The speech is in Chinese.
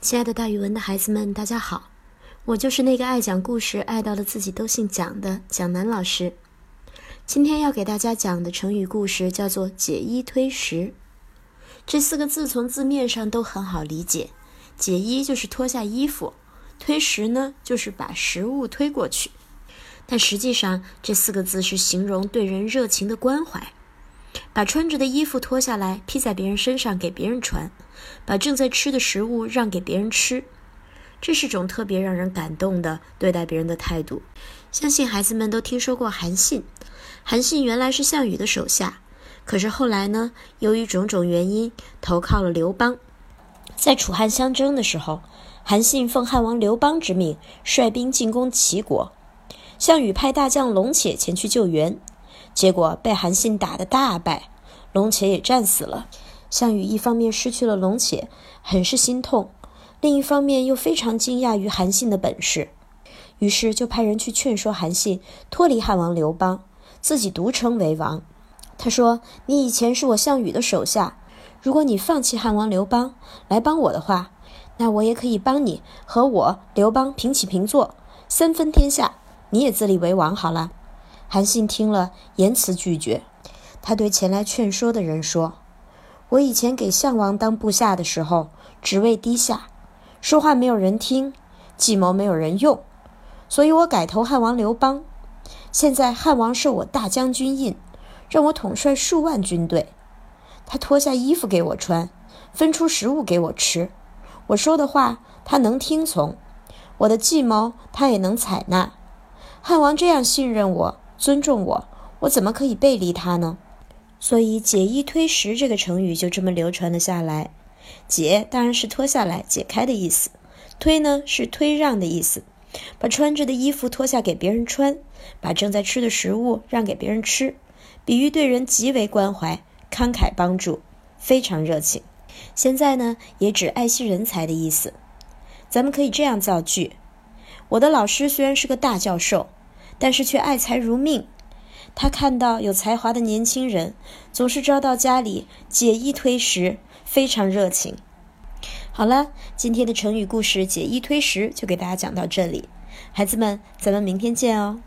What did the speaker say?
亲爱的，大语文的孩子们，大家好！我就是那个爱讲故事、爱到了自己都姓蒋的蒋楠老师。今天要给大家讲的成语故事叫做“解衣推食”。这四个字从字面上都很好理解，“解衣”就是脱下衣服，“推食”呢就是把食物推过去。但实际上，这四个字是形容对人热情的关怀。把穿着的衣服脱下来披在别人身上给别人穿，把正在吃的食物让给别人吃，这是种特别让人感动的对待别人的态度。相信孩子们都听说过韩信，韩信原来是项羽的手下，可是后来呢，由于种种原因投靠了刘邦。在楚汉相争的时候，韩信奉汉王刘邦之命率兵进攻齐国，项羽派大将龙且前去救援。结果被韩信打得大败，龙且也战死了。项羽一方面失去了龙且，很是心痛；另一方面又非常惊讶于韩信的本事，于是就派人去劝说韩信脱离汉王刘邦，自己独称为王。他说：“你以前是我项羽的手下，如果你放弃汉王刘邦来帮我的话，那我也可以帮你和我刘邦平起平坐，三分天下，你也自立为王好了。”韩信听了，严辞拒绝。他对前来劝说的人说：“我以前给项王当部下的时候，职位低下，说话没有人听，计谋没有人用，所以我改投汉王刘邦。现在汉王授我大将军印，让我统帅数万军队。他脱下衣服给我穿，分出食物给我吃。我说的话，他能听从；我的计谋，他也能采纳。汉王这样信任我。”尊重我，我怎么可以背离他呢？所以“解衣推食”这个成语就这么流传了下来。解当然是脱下来、解开的意思；推呢是推让的意思。把穿着的衣服脱下给别人穿，把正在吃的食物让给别人吃，比喻对人极为关怀、慷慨帮助，非常热情。现在呢，也指爱惜人才的意思。咱们可以这样造句：我的老师虽然是个大教授。但是却爱财如命，他看到有才华的年轻人，总是招到家里解衣推食，非常热情。好了，今天的成语故事“解衣推食”就给大家讲到这里，孩子们，咱们明天见哦。